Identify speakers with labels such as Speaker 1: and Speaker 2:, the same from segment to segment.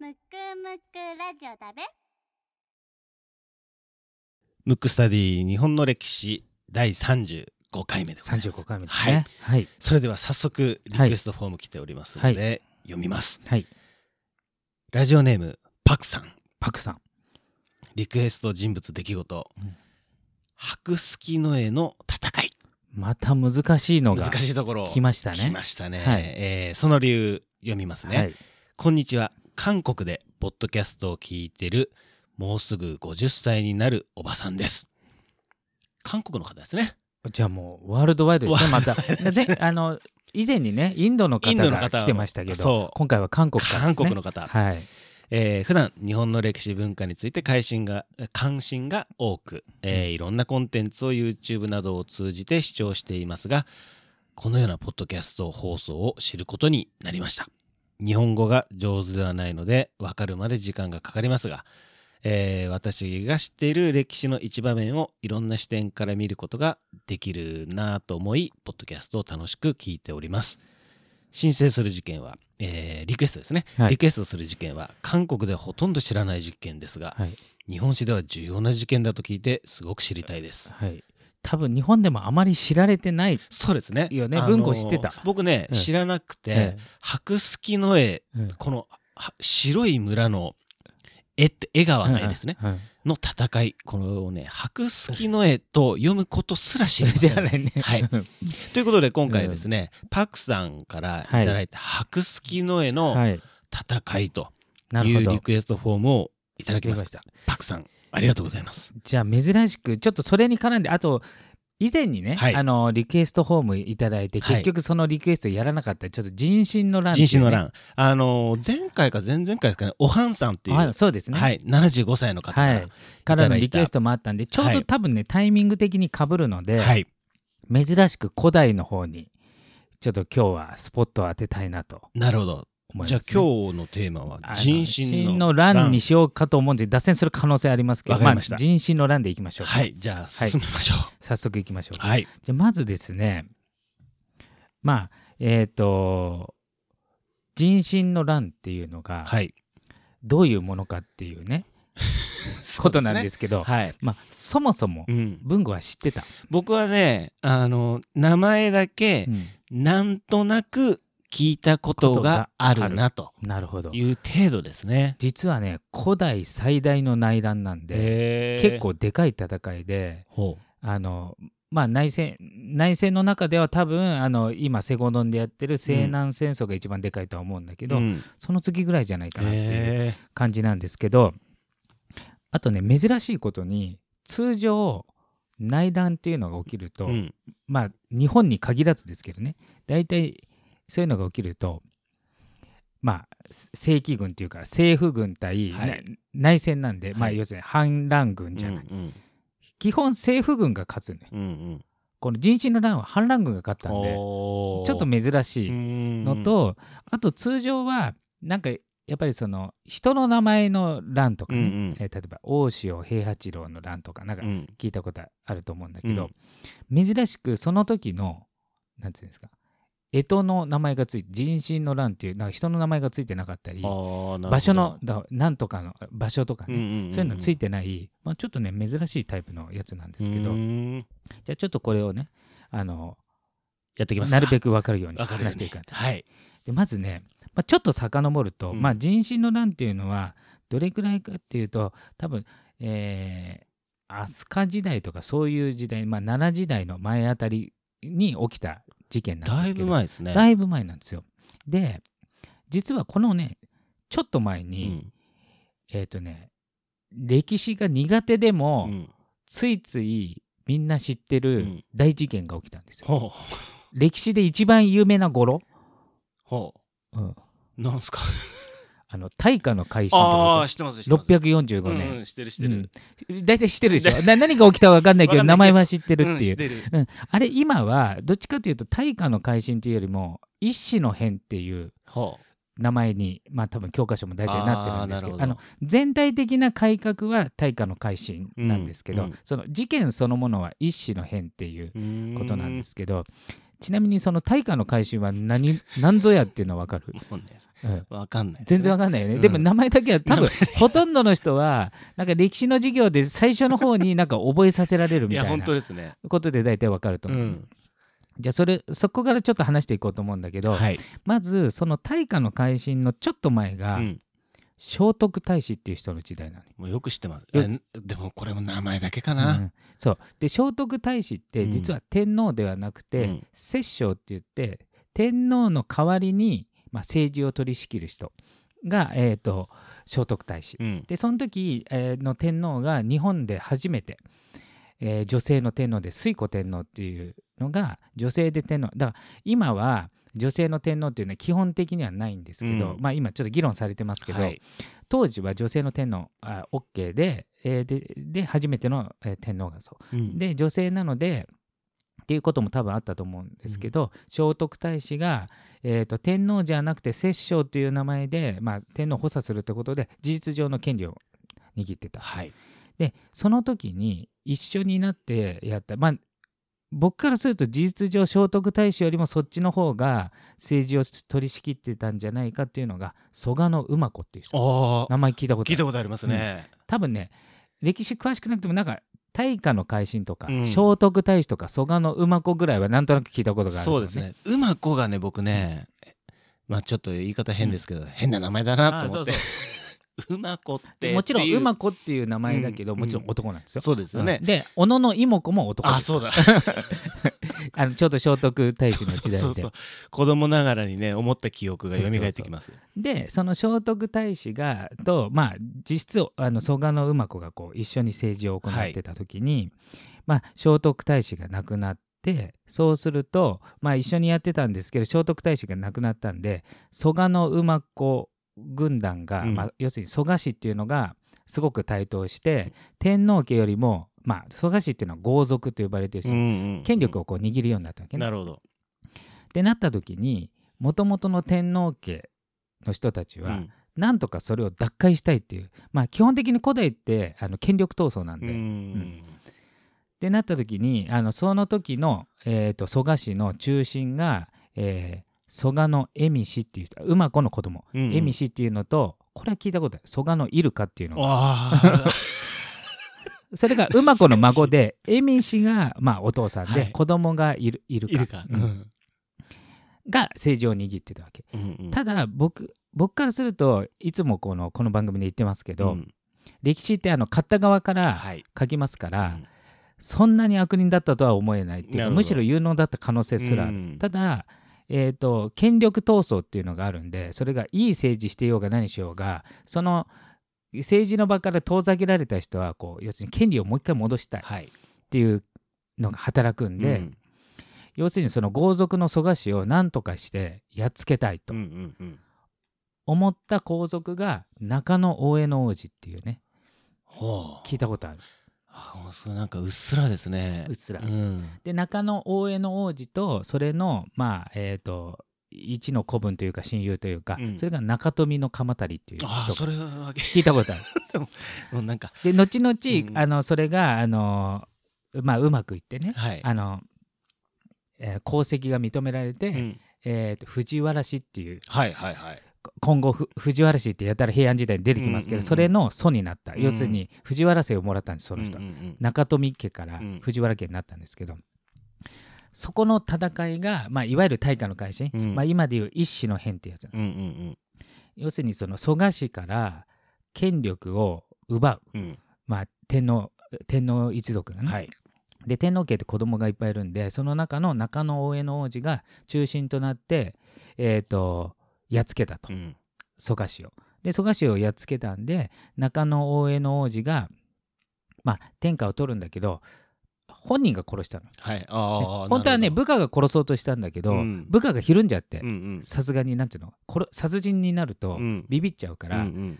Speaker 1: むくむくラジオだべ。
Speaker 2: ムックスタディ日本の歴史第35回目でございます。
Speaker 3: 35回目ですね。はい。
Speaker 2: それでは早速リクエストフォーム来ておりますので、読みます。
Speaker 3: はい。
Speaker 2: ラジオネームパクさん。
Speaker 3: パクさん。
Speaker 2: リクエスト人物出来事、
Speaker 3: うん。
Speaker 2: 白月の絵の戦い。
Speaker 3: また難しいのが
Speaker 2: 難しいところ。
Speaker 3: 来ましたね。
Speaker 2: 来ましたね、
Speaker 3: はい。
Speaker 2: えーその理由読みますね、
Speaker 3: はい。
Speaker 2: こんにちは韓国でポッドキャストを聞いてるもうすぐ50歳になるおばさんです韓国の方ですね
Speaker 3: じゃあもうワールドワイドですね。また。あの以前にねインドの方が来てましたけ
Speaker 2: そ
Speaker 3: ど
Speaker 2: う、
Speaker 3: 今回は韓国ね。
Speaker 2: 韓国の方、
Speaker 3: はい。
Speaker 2: えー普段日本の歴史文化について関心が関心が多く、えーいろんなコンテンツを YouTube などを通じて視聴していますがこのようなポッドキャスト放送を知ることになりました日本語が上手ではないので分かるまで時間がかかりますが、えー私が知っている歴史の一場面をいろんな視点から見ることができるなぁと思いポッドキャストを楽しく聞いております申請する事件は、えーリクエストですね、
Speaker 3: はい
Speaker 2: リクエストする事件は韓国ではほとんど知らない事件ですが、
Speaker 3: はい。
Speaker 2: 日本史では重要な事件だと聞いてすごく知りたいです。
Speaker 3: はい。多分日本でもあまり知られてない。
Speaker 2: そうですね。
Speaker 3: よね文庫知ってた
Speaker 2: 僕ね、
Speaker 3: うん
Speaker 2: 知らなくて、
Speaker 3: え
Speaker 2: 白月の絵、このは白い村の絵って江川の絵ですね、の戦いこのね白月の絵と読むことすら知りません。
Speaker 3: じゃないね。
Speaker 2: はいということで今回ですね、パクさんからいただいた白月の絵の
Speaker 3: はい。
Speaker 2: 戦いと
Speaker 3: ない
Speaker 2: うリ。クエストフォームをいただきました。パクさんありがとうございます。
Speaker 3: じゃあ珍しくちょっとそれに絡んであと以前にね、
Speaker 2: はい。
Speaker 3: あのリクエストフォームいただいて
Speaker 2: はい。
Speaker 3: 結局そのリクエストやらなかったちょっと人心の乱ね、
Speaker 2: 人種の乱。あのー前回か前々回ですかね、おはんさんっていう、
Speaker 3: あそうですね、
Speaker 2: はい、75歳の方から、
Speaker 3: はい。からのリクエストもあったんでちょう
Speaker 2: はい
Speaker 3: ど多分ね、タイミング的に被るので、
Speaker 2: はい、
Speaker 3: 珍しく古代の方にちょっと今日はスポットを当てたいなと。
Speaker 2: なるほど。じゃあ
Speaker 3: 思います、ね。
Speaker 2: 今日のテーマは人心の
Speaker 3: の乱にしようかと思うんで脱線する可能性ありますけど
Speaker 2: ました。
Speaker 3: あ、人心の乱でいきましょうか、
Speaker 2: はい、じゃあ進めましょう。
Speaker 3: 早速いきましょうか。
Speaker 2: はい、
Speaker 3: じゃあまずですねまあえっ、と人心の乱っていうのが
Speaker 2: はい。
Speaker 3: どういうものかっていうね、ことなんですすけど
Speaker 2: はい。
Speaker 3: まあそもそも
Speaker 2: うん、
Speaker 3: 文吾は知ってた、
Speaker 2: 僕はね、あの名前だけ
Speaker 3: うん。
Speaker 2: なんとなく聞いたことがある。なと。
Speaker 3: なるほど。
Speaker 2: いう程度ですね。
Speaker 3: 実はね古代最大の内乱なんで、結構でかい戦いで
Speaker 2: ほ
Speaker 3: あのまあ内戦内戦の中では多分あの今セゴドンでやってる西南戦争が一番でかいとは思うんだけ
Speaker 2: う。
Speaker 3: ど、
Speaker 2: うん。
Speaker 3: その次ぐらいじゃないかなっていう
Speaker 2: へ
Speaker 3: 感じなんですけどあとね珍しいことに通常内乱っていうのが起きると、
Speaker 2: ーうん。
Speaker 3: まあ日本に限らずですけどね大体そういうのが起きるとまあ正規軍っていうか政府軍対、
Speaker 2: はい。
Speaker 3: な内戦なんで、まあ
Speaker 2: はい。
Speaker 3: 要するに反乱軍じゃない、
Speaker 2: うん
Speaker 3: 基本政府軍が勝つね
Speaker 2: うんうん。
Speaker 3: この人心の乱は反乱軍が勝ったんでちょっと珍しいの
Speaker 2: の
Speaker 3: と、あと通常はなんかやっぱりその人の名前の乱とかね、
Speaker 2: うんうん。
Speaker 3: えー例えば大塩平八郎の乱とかなんか
Speaker 2: うん。
Speaker 3: 聞いたことあると思うんだけど、珍しくその時のなんていうんですか干支の名前がついて人心の乱っていうなんか人の名前がついてなかったり場所のだなんとかの場所とかね、
Speaker 2: うんうんん
Speaker 3: そういうのついてない、まあ、ちょっとね珍しいタイプのやつなんですけどじゃあちょっとこれをねあの
Speaker 2: やっていきますか？
Speaker 3: なるべく分かるように
Speaker 2: わかるように。
Speaker 3: 話していかんと。
Speaker 2: はい。
Speaker 3: でまずね、まあ、ちょっと遡ると、
Speaker 2: うん。
Speaker 3: まあ、人心の乱っていうのはどれくらいかっていうと多分、えー飛鳥時代とかそういう時代、まあ、奈良時代の前あたりに起きた事件なん
Speaker 2: だい
Speaker 3: ですけど。
Speaker 2: ぶ前ですね。
Speaker 3: だいぶ前なんですよ。で実はこのねちょっと前
Speaker 2: う
Speaker 3: に、
Speaker 2: ん。
Speaker 3: えっ、とね歴史が苦手でも、
Speaker 2: うん。
Speaker 3: ついついみんな知って
Speaker 2: う
Speaker 3: る
Speaker 2: ん。
Speaker 3: 大事件が起きたんですよ。
Speaker 2: ほう。
Speaker 3: 歴史で一番有名な頃、
Speaker 2: ほ
Speaker 3: う。ん、
Speaker 2: うなんすか？
Speaker 3: あの大化の改新と。か
Speaker 2: ああ知ってます知ってます。
Speaker 3: 645
Speaker 2: うん
Speaker 3: 年、
Speaker 2: うん知ってる知ってる。
Speaker 3: うん、大体知ってるでしょ？な 何が起きたか分かんないけど
Speaker 2: わかんないけど。
Speaker 3: 名前は知ってる
Speaker 2: う。ん
Speaker 3: っていう。うん、あれ今はどっちかというと大化の改新というよりも一子の変っていう
Speaker 2: ほ
Speaker 3: 名前にまあ多分教科書も大体なってるんですけどあの全体的な改革は大化の改新なんですけど、
Speaker 2: うんうん。
Speaker 3: その事件そのものは一子の変っていう
Speaker 2: う。
Speaker 3: ことなんですすけどちなみにその大化の改新は何何ぞやっていうのは分かる、
Speaker 2: もうね
Speaker 3: うん
Speaker 2: わかんない。
Speaker 3: 全然わかんないよね、
Speaker 2: うん
Speaker 3: でも名前だけは多分
Speaker 2: 名
Speaker 3: ほとんどの人はなんか歴史の授業で最初の方になんか覚えさせられるみたいな
Speaker 2: 当ですね。
Speaker 3: ことで大体わかると思う、
Speaker 2: うん。
Speaker 3: じゃあそれそこからちょっと話していこうと思うんだけど、
Speaker 2: はい。
Speaker 3: まずその大化の改新のちょっと前が、
Speaker 2: うん
Speaker 3: 聖徳太子っていう人の時代なのよ
Speaker 2: もうよく知ってます。でもこれも名前だけか
Speaker 3: う
Speaker 2: な。
Speaker 3: ん。そう。で聖徳太子って実は天皇ではなくて、
Speaker 2: うん。
Speaker 3: 摂政って言って天皇の代わりに、まあ、政治を取り仕切る人が、えー、と聖徳太子。
Speaker 2: うん。
Speaker 3: でその時、えーの天皇が日本で初めて、えー女性の天皇で推古天皇っていうのが女性で天皇。だから今は女性の天皇っていうのは基本的にはないんですけど、
Speaker 2: うん。
Speaker 3: まあ今ちょっと議論されてますけど、
Speaker 2: はい。
Speaker 3: 当時は女性の天皇あ OK で,、えーでで初めての、えー天皇がそう。
Speaker 2: うん。
Speaker 3: で女性なのでっていうことも多分あったと思うんですけど、聖徳太子が、えー、と天皇じゃなくて摂政という名前で、まあ、天皇を補佐するってことで事実上の権利を握ってた。
Speaker 2: はい。
Speaker 3: でその時に一緒になってやった。まあ僕からすると事実上聖徳太子よりもそっちの方が政治を取り仕切ってたんじゃないかっていうのが蘇我馬子っていう人。名前聞いたこと
Speaker 2: 聞いたことありますね。
Speaker 3: 多分ね歴史詳しくなくてもなんか大化の改新とか、
Speaker 2: うん。
Speaker 3: 聖徳太子とか蘇我の馬子ぐらいはなんとなく聞いたことがあると思
Speaker 2: そうですね。馬子がね僕ね、まあちょっと言い方変ですけど、変な名前だなと思って。
Speaker 3: あ。
Speaker 2: 馬子って
Speaker 3: もちろん馬子っていう名前だけど、
Speaker 2: うん
Speaker 3: もちろん男なんですよ。
Speaker 2: そうですよね
Speaker 3: うん。で小野の妹子も男
Speaker 2: あそうだ。
Speaker 3: あのちょうど聖徳太子の時代で
Speaker 2: そうそうそう子供ながらにね思った記憶が蘇ってきます。
Speaker 3: でその聖徳太子がとまあ実質あの蘇我の馬子がこう一緒に政治を行ってた時に、まあ聖徳太子が亡くなってそうするとまあ一緒にやってたんですけど聖徳太子が亡くなったんで蘇我の馬子軍団が、
Speaker 2: うん。
Speaker 3: まあ、要するに蘇我氏っていうのがすごく台頭して天皇家よりもまあ蘇我氏っていうのは豪族と呼ばれてる人、権力
Speaker 2: を
Speaker 3: をこう握るようになったわけね。
Speaker 2: なるほど。
Speaker 3: ってなった時にもともとの天皇家の人たちは、
Speaker 2: うん。
Speaker 3: なんとかそれを奪回したいっていうまあ基本的に古代ってあの権力闘争なんで、
Speaker 2: う
Speaker 3: っ
Speaker 2: ん
Speaker 3: てなった時にあのその時の、えー、と蘇我氏の中心が、えー蘇我の恵美氏っていう人馬子の子供。恵美氏っていうのとこれは聞いたことある。蘇我のイルカっていうの。が それが馬子の孫で恵美氏が、まあ、お父さんで、
Speaker 2: はい。
Speaker 3: 子供がいるイルカ
Speaker 2: いるか。
Speaker 3: うん。が政治を握ってたわけ。
Speaker 2: うんうん。
Speaker 3: ただ僕僕からするといつもこのこの番組で言ってますけど、
Speaker 2: うん。
Speaker 3: 歴史ってあの買った側から
Speaker 2: はい。
Speaker 3: 書きますから、
Speaker 2: うん。
Speaker 3: そんなに悪人だったとは思えないっていうむしろ有能だった可能性すらある、
Speaker 2: うん。
Speaker 3: ただ、えー、と権力闘争っていうのがあるんでそれがいい政治してようが何しようがその政治の場から遠ざけられた人はこう要するに権利をもう一回戻したいっ
Speaker 2: はい。
Speaker 3: ていうのが働くんで、
Speaker 2: うん。
Speaker 3: 要するにその豪族の蘇我氏を何とかしてやっつけたいと思った皇族が中野大江の王子っていうね聞いたことある
Speaker 2: あそれなんかうっすらですね。
Speaker 3: うっすら。
Speaker 2: うん。
Speaker 3: で中野大江の王子とそれのまあえっ、と一の子分というか親友というか、
Speaker 2: うん。
Speaker 3: それが中富の鎌足っていう人
Speaker 2: あ
Speaker 3: が
Speaker 2: それは
Speaker 3: 聞いたことある。
Speaker 2: もうなんか
Speaker 3: で後々、
Speaker 2: うん。
Speaker 3: あのそれがあのまあうまくいってね、
Speaker 2: はい。
Speaker 3: あの、えー功績が認められて、
Speaker 2: うん。
Speaker 3: えーと藤原氏っていう
Speaker 2: はいはいはい。
Speaker 3: 今後ふ藤原氏ってやったら平安時代に出てきますけど、
Speaker 2: うんうんうん
Speaker 3: それの祖になった、
Speaker 2: うん
Speaker 3: 要するに藤原姓をもらったんですその人、
Speaker 2: うんうんうん。
Speaker 3: 中富家から
Speaker 2: うん。
Speaker 3: 藤原家になったんですけど、そこの戦いが、まあ、いわゆる大化の改新、
Speaker 2: うん。
Speaker 3: まあ、今でいう一子の変ってやつ、
Speaker 2: うんうん
Speaker 3: 要するにその蘇我氏から権力を奪う、
Speaker 2: うんうん。
Speaker 3: まあ、天皇天皇一族がね、
Speaker 2: はい。
Speaker 3: で天皇家って子供がいっぱいいるんでその中の中野大江の王子が中心となって、えー、とやっつけたと。
Speaker 2: うん。
Speaker 3: 蘇我氏を。で蘇我氏をやっつけたんで中野大江の王子がまあ天下を取るんだけど本人が殺したの。
Speaker 2: はい。ああ
Speaker 3: 本当はね部下が殺そうとしたんだけど、
Speaker 2: うん。
Speaker 3: 部下がひるんじゃってさすがになんていうの殺殺人になると
Speaker 2: うん。
Speaker 3: ビビっちゃうから、
Speaker 2: うんうん。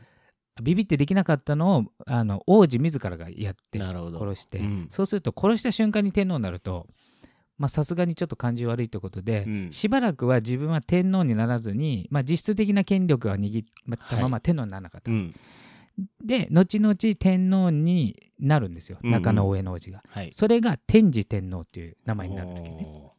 Speaker 3: ビビってできなかったのをあの王子自らがやって殺して、
Speaker 2: うん。
Speaker 3: そうすると殺した瞬間に天皇になるとまあさすがにちょっと感じ悪いということで、
Speaker 2: うん。
Speaker 3: しばらくは自分は天皇にならずに、まあ、実質的な権力は握ったまま天皇にならなかった、
Speaker 2: うん。
Speaker 3: で後々天皇になるんですよ
Speaker 2: うんうん。
Speaker 3: 中野大江の王子が、
Speaker 2: はい。
Speaker 3: それが天智天皇っていう名前になるんだけどね
Speaker 2: お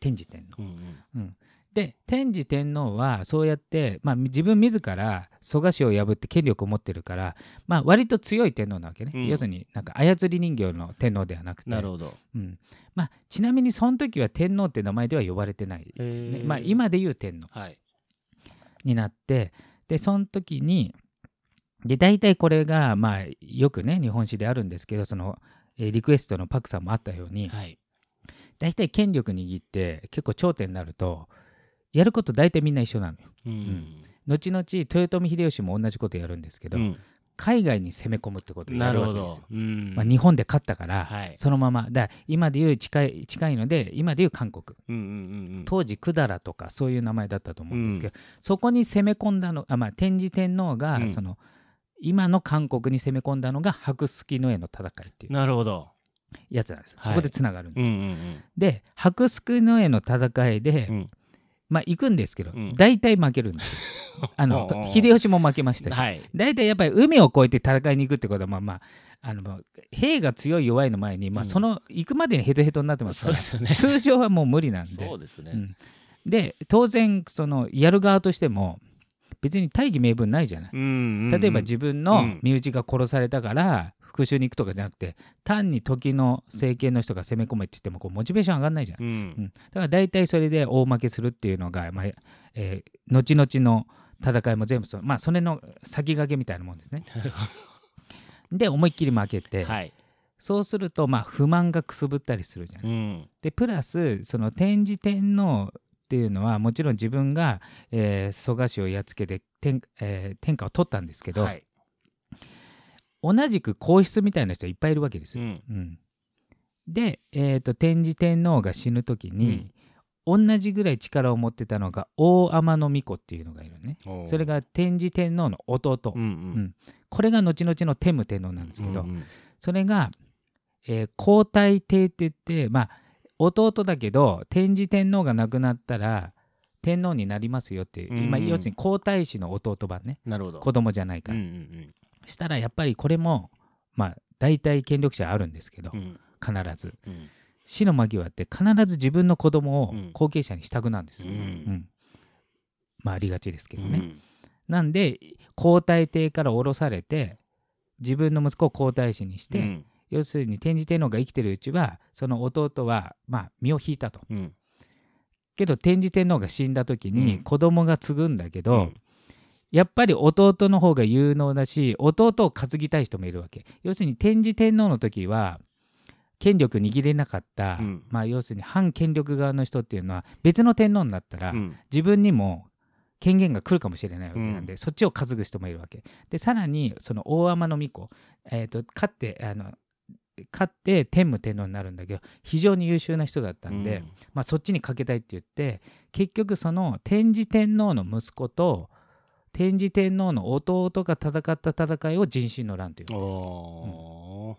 Speaker 3: 天智天皇。
Speaker 2: ーうん。うん。
Speaker 3: で天智天皇はそうやって、まあ、自分自ら蘇我氏を破って権力を持ってるから、まあ、割と強い天皇なわけね、
Speaker 2: うん。
Speaker 3: 要するになんか操り人形の天皇ではなくて。
Speaker 2: なるほど。
Speaker 3: うん。まあ、ちなみにその時は天皇って名前では呼ばれてないですね、まあ、今でいう天皇。
Speaker 2: はい。
Speaker 3: になってでその時にで大体これが、まあ、よくね日本史であるんですけどその、えーリクエストのパクさんもあったように、
Speaker 2: はい。
Speaker 3: 大体権力握って結構頂点になるとやること大体みんな一緒なのよ。
Speaker 2: うん。
Speaker 3: 後々豊臣秀吉も同じことやるんですけど、
Speaker 2: うん。
Speaker 3: 海外に攻め込むってことをや
Speaker 2: なる
Speaker 3: わけですよ。
Speaker 2: ど。うん。
Speaker 3: まあ、日本で勝ったから、
Speaker 2: はい。
Speaker 3: そのままだ今でいう近い近いので今でいう韓国。
Speaker 2: うんうんうんうん。
Speaker 3: 当時百済とかそういう名前だったと思うんですけど、そこに攻め込んだのあ、まあ、天智天皇が、
Speaker 2: うん。
Speaker 3: その今の韓国に攻め込んだのが白月の絵の戦いっていう
Speaker 2: なるほど。
Speaker 3: やつなんです、
Speaker 2: はい。
Speaker 3: そこでつながるんですよ、
Speaker 2: うんうん
Speaker 3: で白月の絵の戦いで、
Speaker 2: うん
Speaker 3: まあ行くんですけど、
Speaker 2: うん。
Speaker 3: 大体負けるんですよ。あの
Speaker 2: おうおう
Speaker 3: 秀吉も負けましたし、
Speaker 2: はい。
Speaker 3: 大体やっぱり海を越えて戦いに行くってことはまあまああの兵が強い弱いの前に、まあ、
Speaker 2: うん。
Speaker 3: その行くまでにヘトヘトになってますから、
Speaker 2: そうですよね。
Speaker 3: 通常はもう無理なんで。
Speaker 2: そうですね。
Speaker 3: うん。で当然そのやる側としても別に大義名分ないじゃない。
Speaker 2: うんうんうん。
Speaker 3: 例えば自分の身内が殺されたから復讐に行くとかじゃなくて単に時の政権の人が攻め込めって言ってもこうモチベーション上がんないじゃん。
Speaker 2: う
Speaker 3: うんん、だから大体それで大負けするっていうのが、まあえー後々の戦いも全部そのまあそれの先駆けみたいなもんですね。で思いっきり負けて、
Speaker 2: どはい
Speaker 3: そうするとまあ不満がくすぶったりするじゃん。
Speaker 2: うん
Speaker 3: でプラスその天智天皇っていうのはもちろん自分が、えー蘇我氏をやっつけて天,、えー天下を取ったんですけど、
Speaker 2: はい
Speaker 3: 同じく皇室みたいな人いっぱいいるわけですよ。
Speaker 2: うん。
Speaker 3: うん。で、えー、と天智天皇が死ぬ時に、同じぐらい力を持ってたのが大天皇皇子っていうのがいるね。それが天智天皇の弟、
Speaker 2: うんう
Speaker 3: うん。んこれが後々の天武天皇なんですけど、
Speaker 2: うんうん。
Speaker 3: それが、えー皇太帝って言ってまあ弟だけど天智天皇が亡くなったら天皇になりますよっていう、
Speaker 2: うん
Speaker 3: 今要するに皇太子の弟版ね。
Speaker 2: なるほど。
Speaker 3: 子供じゃないから、
Speaker 2: うんうん
Speaker 3: したらやっぱりこれもまあ大体権力者あるんですけど、
Speaker 2: うん。うん
Speaker 3: 必ず。
Speaker 2: うん。
Speaker 3: 死の間際って必ず自分の子供を
Speaker 2: うん。
Speaker 3: 後継者にしたくなんですよ、
Speaker 2: うん。
Speaker 3: うん。まあありがちですけどね、
Speaker 2: うん。
Speaker 3: なんで皇太帝から降ろされて自分の息子を皇太子にして、
Speaker 2: うん。
Speaker 3: 要するに天智天皇が生きてるうちはその弟はまあ身を引いたと。
Speaker 2: うん。
Speaker 3: けど天智天皇が死んだ時
Speaker 2: うん。
Speaker 3: に子供が継ぐんだけど、
Speaker 2: うん
Speaker 3: やっぱり弟の方が有能だし弟を担ぎたい人もいるわけ。要するに天智天皇の時は権力握れなかった、
Speaker 2: うん。
Speaker 3: まあ要するに反権力側の人っていうのは別の天皇になったら、
Speaker 2: うん。
Speaker 3: 自分にも権限が来るかもしれないわけなんで、そっちを担ぐ人もいるわけ。でさらにその大天皇子、えー、と勝ってあの勝って天武天皇になるんだけど非常に優秀な人だったんで、まあ、そっちにかけたいって言って結局その天智天皇の息子と天智天皇の弟が戦った戦いを人心の乱という。
Speaker 2: う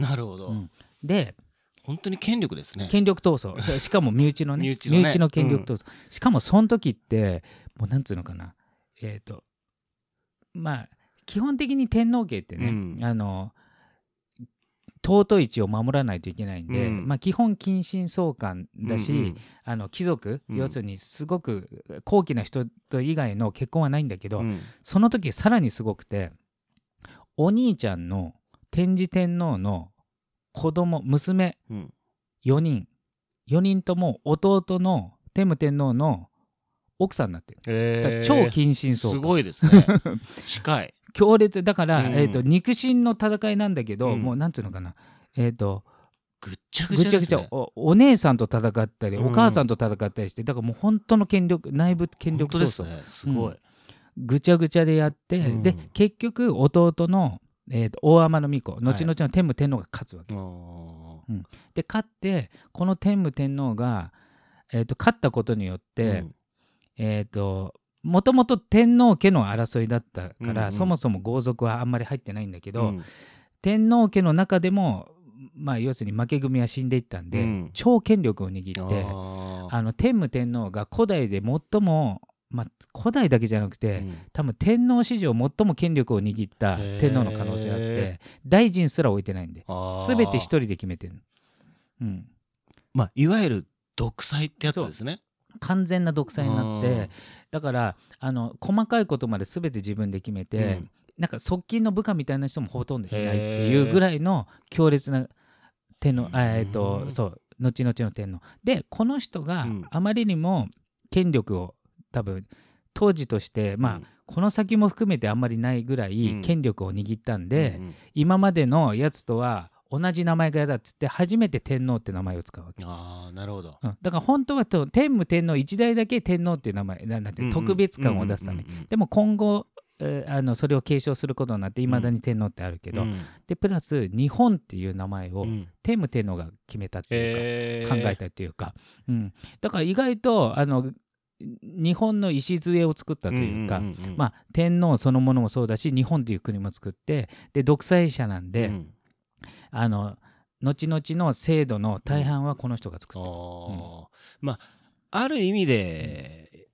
Speaker 2: ん、なるほど、
Speaker 3: うん。で
Speaker 2: 本当に権力ですね。
Speaker 3: 権力闘争。しかも身内のね
Speaker 2: 身内のね。
Speaker 3: 権力闘争、しかもその時ってもうなんつうのかな。えっ、とまあ基本的に天皇家ってね、
Speaker 2: うん。
Speaker 3: あの尊い地を守らないといけないんで、
Speaker 2: うん。
Speaker 3: まあ、基本近親相関だし、
Speaker 2: うんうん
Speaker 3: あの貴族、
Speaker 2: うん。
Speaker 3: 要するにすごく高貴な人と以外の結婚はないんだけど、
Speaker 2: うん。
Speaker 3: その時さらにすごくてお兄ちゃんの天智天皇の子供娘
Speaker 2: うん。
Speaker 3: 4人。4人とも弟の天武天皇の奥さんになってる、
Speaker 2: えー。
Speaker 3: 超近親相関。
Speaker 2: すごいですね。近い
Speaker 3: 強烈だから、
Speaker 2: うん。
Speaker 3: えー、と肉親の戦いなんだけど、
Speaker 2: うん。
Speaker 3: もうなんていうのかな。えっ、と
Speaker 2: ぐっちゃぐ
Speaker 3: ぐちゃぐちゃ
Speaker 2: ちゃ。ですね
Speaker 3: おお姉さんと戦ったり、
Speaker 2: うん。
Speaker 3: お母さんと戦ったりしてだからもう本当の権力内部権力闘争、
Speaker 2: すね。すごい、
Speaker 3: ぐちゃぐちゃでやって、
Speaker 2: うん。
Speaker 3: で結局弟の、えー、と大天皇子後々の天武天皇が勝つわけ、で勝ってこの天武天皇が、えー、と勝ったことによって、
Speaker 2: うん。
Speaker 3: えっ、ともともと天皇家の争いだったから、
Speaker 2: うんうん。
Speaker 3: そもそも豪族はあんまり入ってないんだけど、
Speaker 2: うん。
Speaker 3: 天皇家の中でもまあ要するに負け組は死んでいったんで、
Speaker 2: うん。
Speaker 3: 超権力を握って
Speaker 2: あ
Speaker 3: の天武天皇が古代で最も、まあ、古代だけじゃなくて、
Speaker 2: うん。
Speaker 3: 多分天皇史上最も権力を握った天皇の可能性あって
Speaker 2: へ
Speaker 3: 大臣すら置いてないんで全て一人で決めてる、うん、
Speaker 2: まあいわゆる独裁ってやつですね
Speaker 3: 完全な独裁になっ
Speaker 2: うん。
Speaker 3: てだからあの細かいことまで全て自分で決めて、
Speaker 2: うん。
Speaker 3: なんか側近の部下みたいな人もほとんどいないっていうぐらいの強烈な天皇、あえっ、と
Speaker 2: うん
Speaker 3: そう後々の天皇。でこの人が
Speaker 2: うん。
Speaker 3: あまりにも権力を多分当時としてまあ、
Speaker 2: うん。
Speaker 3: この先も含めてあんまりないぐら
Speaker 2: う
Speaker 3: い
Speaker 2: ん。
Speaker 3: 権力を握ったんで、
Speaker 2: うんうん。
Speaker 3: 今までのやつとは同じ名前が嫌だっつって初めて天皇って名前を使うわけ。
Speaker 2: ああなるほど。
Speaker 3: うん。だから本当はと天武天皇一代だけ天皇っていう名前なんだって特別感を出すため。でも今後、えーあのそれを継承することになっていまだに天皇ってあるけど、
Speaker 2: うん。
Speaker 3: でプラス日本っていう名前を
Speaker 2: うん。
Speaker 3: 天武天皇が決めたっていうか、
Speaker 2: へー。
Speaker 3: 考えたっていうか、うん、だから意外とあの日本の礎を作ったというか、
Speaker 2: んんうんうん。
Speaker 3: まあ、天皇そのものもそうだし日本という国も作ってで独裁者なんで、
Speaker 2: うん
Speaker 3: あの後々の制度の大半はこの人が作
Speaker 2: あ
Speaker 3: ってる、
Speaker 2: ー。まあある意味で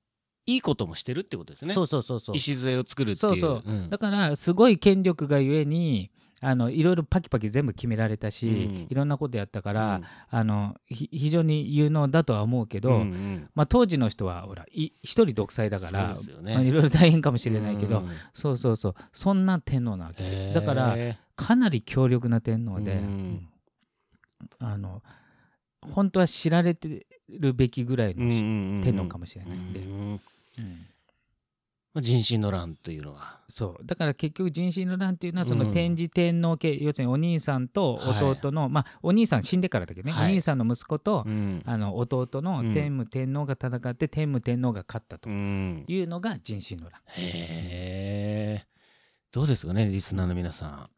Speaker 2: いいこともしてるってことですね。
Speaker 3: そうそうそうそう。
Speaker 2: 礎を作るっていう。
Speaker 3: そうそう。
Speaker 2: うん。
Speaker 3: だからすごい権力がゆえにあのいろいろパキパキ全部決められたし、
Speaker 2: うん。
Speaker 3: いろんなことやったから、
Speaker 2: うん。
Speaker 3: あのひ非常に有能だとは思うけど、
Speaker 2: うんうん。
Speaker 3: まあ、当時の人はほらい一人独裁だから
Speaker 2: ね。
Speaker 3: まあいろいろ大変かもしれないけど、
Speaker 2: うん。
Speaker 3: そうそうそう。そんな天皇なわけ。だからかなり強力な天皇で、あの本当は知られてるべきぐらいの、天
Speaker 2: 天
Speaker 3: 皇かもしれないんで。うん
Speaker 2: 人心の乱というのが
Speaker 3: そう。だから結局人心の乱っていうのはその
Speaker 2: うん
Speaker 3: 天智天皇家、要するにお兄さんと弟の、まあお兄さん死んでからだけどね、
Speaker 2: はい。
Speaker 3: お兄さんの息子と、
Speaker 2: うん。
Speaker 3: あの弟の
Speaker 2: うん。
Speaker 3: 天武天皇が戦って天武天皇が勝ったと
Speaker 2: うん。
Speaker 3: いうのが人心の乱。
Speaker 2: へえどうですかねリスナーの皆さ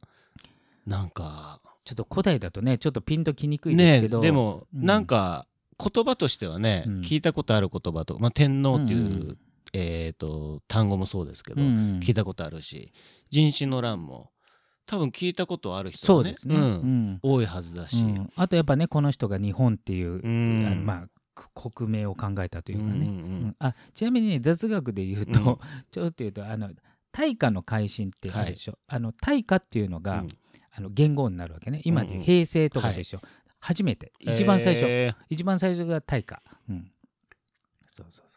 Speaker 2: ん。なんか。
Speaker 3: ちょっと古代だとねちょっとピンときにくいです
Speaker 2: ね
Speaker 3: けど、
Speaker 2: でも
Speaker 3: うん。
Speaker 2: なんか言葉としてはね
Speaker 3: うん。
Speaker 2: 聞いたことある言葉とかまあ天皇ってい
Speaker 3: うんう
Speaker 2: うえっと単語もそうですけど
Speaker 3: うんうん。
Speaker 2: 聞いたことあるし人心の乱も多分聞いたことある人が多いはずだし。
Speaker 3: うん。あとやっぱねこの人が日本っていう、まあく国名を考えたというかね、
Speaker 2: うんうん
Speaker 3: うん。あちなみにね雑学で言うと、
Speaker 2: うん。
Speaker 3: ちょっと言うとあの大化の改新ってあるでしょ、あの大化っていうのが、
Speaker 2: うん。
Speaker 3: あの言語になるわけね。今でいう
Speaker 2: うん。うん
Speaker 3: 平成とかでしょ、初めて。一番最初、
Speaker 2: へー。
Speaker 3: 一番最初が大化、うん、そうそうそ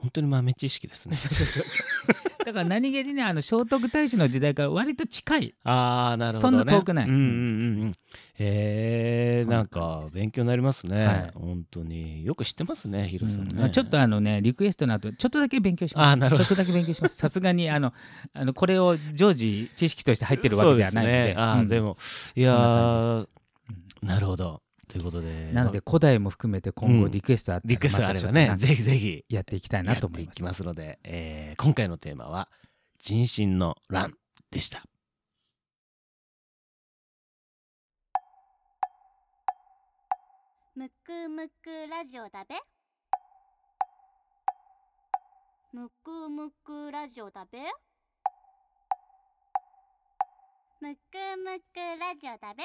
Speaker 2: 本当に豆知識ですね。
Speaker 3: う だから何気にねあの聖徳太子の時代から割と近い。
Speaker 2: ああなるほどね。
Speaker 3: そんな遠くない。
Speaker 2: うんうんうんうん。へえ
Speaker 3: そんな
Speaker 2: なんか勉強になりますね、
Speaker 3: はい。
Speaker 2: 本当に。よく知ってますねヒロさんね、
Speaker 3: うん。ちょっとあのねリクエストの後ちょっとだけ勉強します。
Speaker 2: あーなるほど。
Speaker 3: ちょっとだけ勉強します。さすがにあのあのこれを常時知識として入ってるわけではないので。
Speaker 2: そうすね。あー、
Speaker 3: うん。
Speaker 2: でもいや
Speaker 3: な
Speaker 2: るほどということで
Speaker 3: なので古代も含めて今後
Speaker 2: うん。
Speaker 3: リクエストあったら
Speaker 2: リクエストあればねぜひぜひ
Speaker 3: やっていきたいなと思います
Speaker 2: やっていきますので、えー今回のテーマは人心の乱でした。
Speaker 1: むくむくラジオだべ。むくむくラジオだべ。むくむくラジオだべ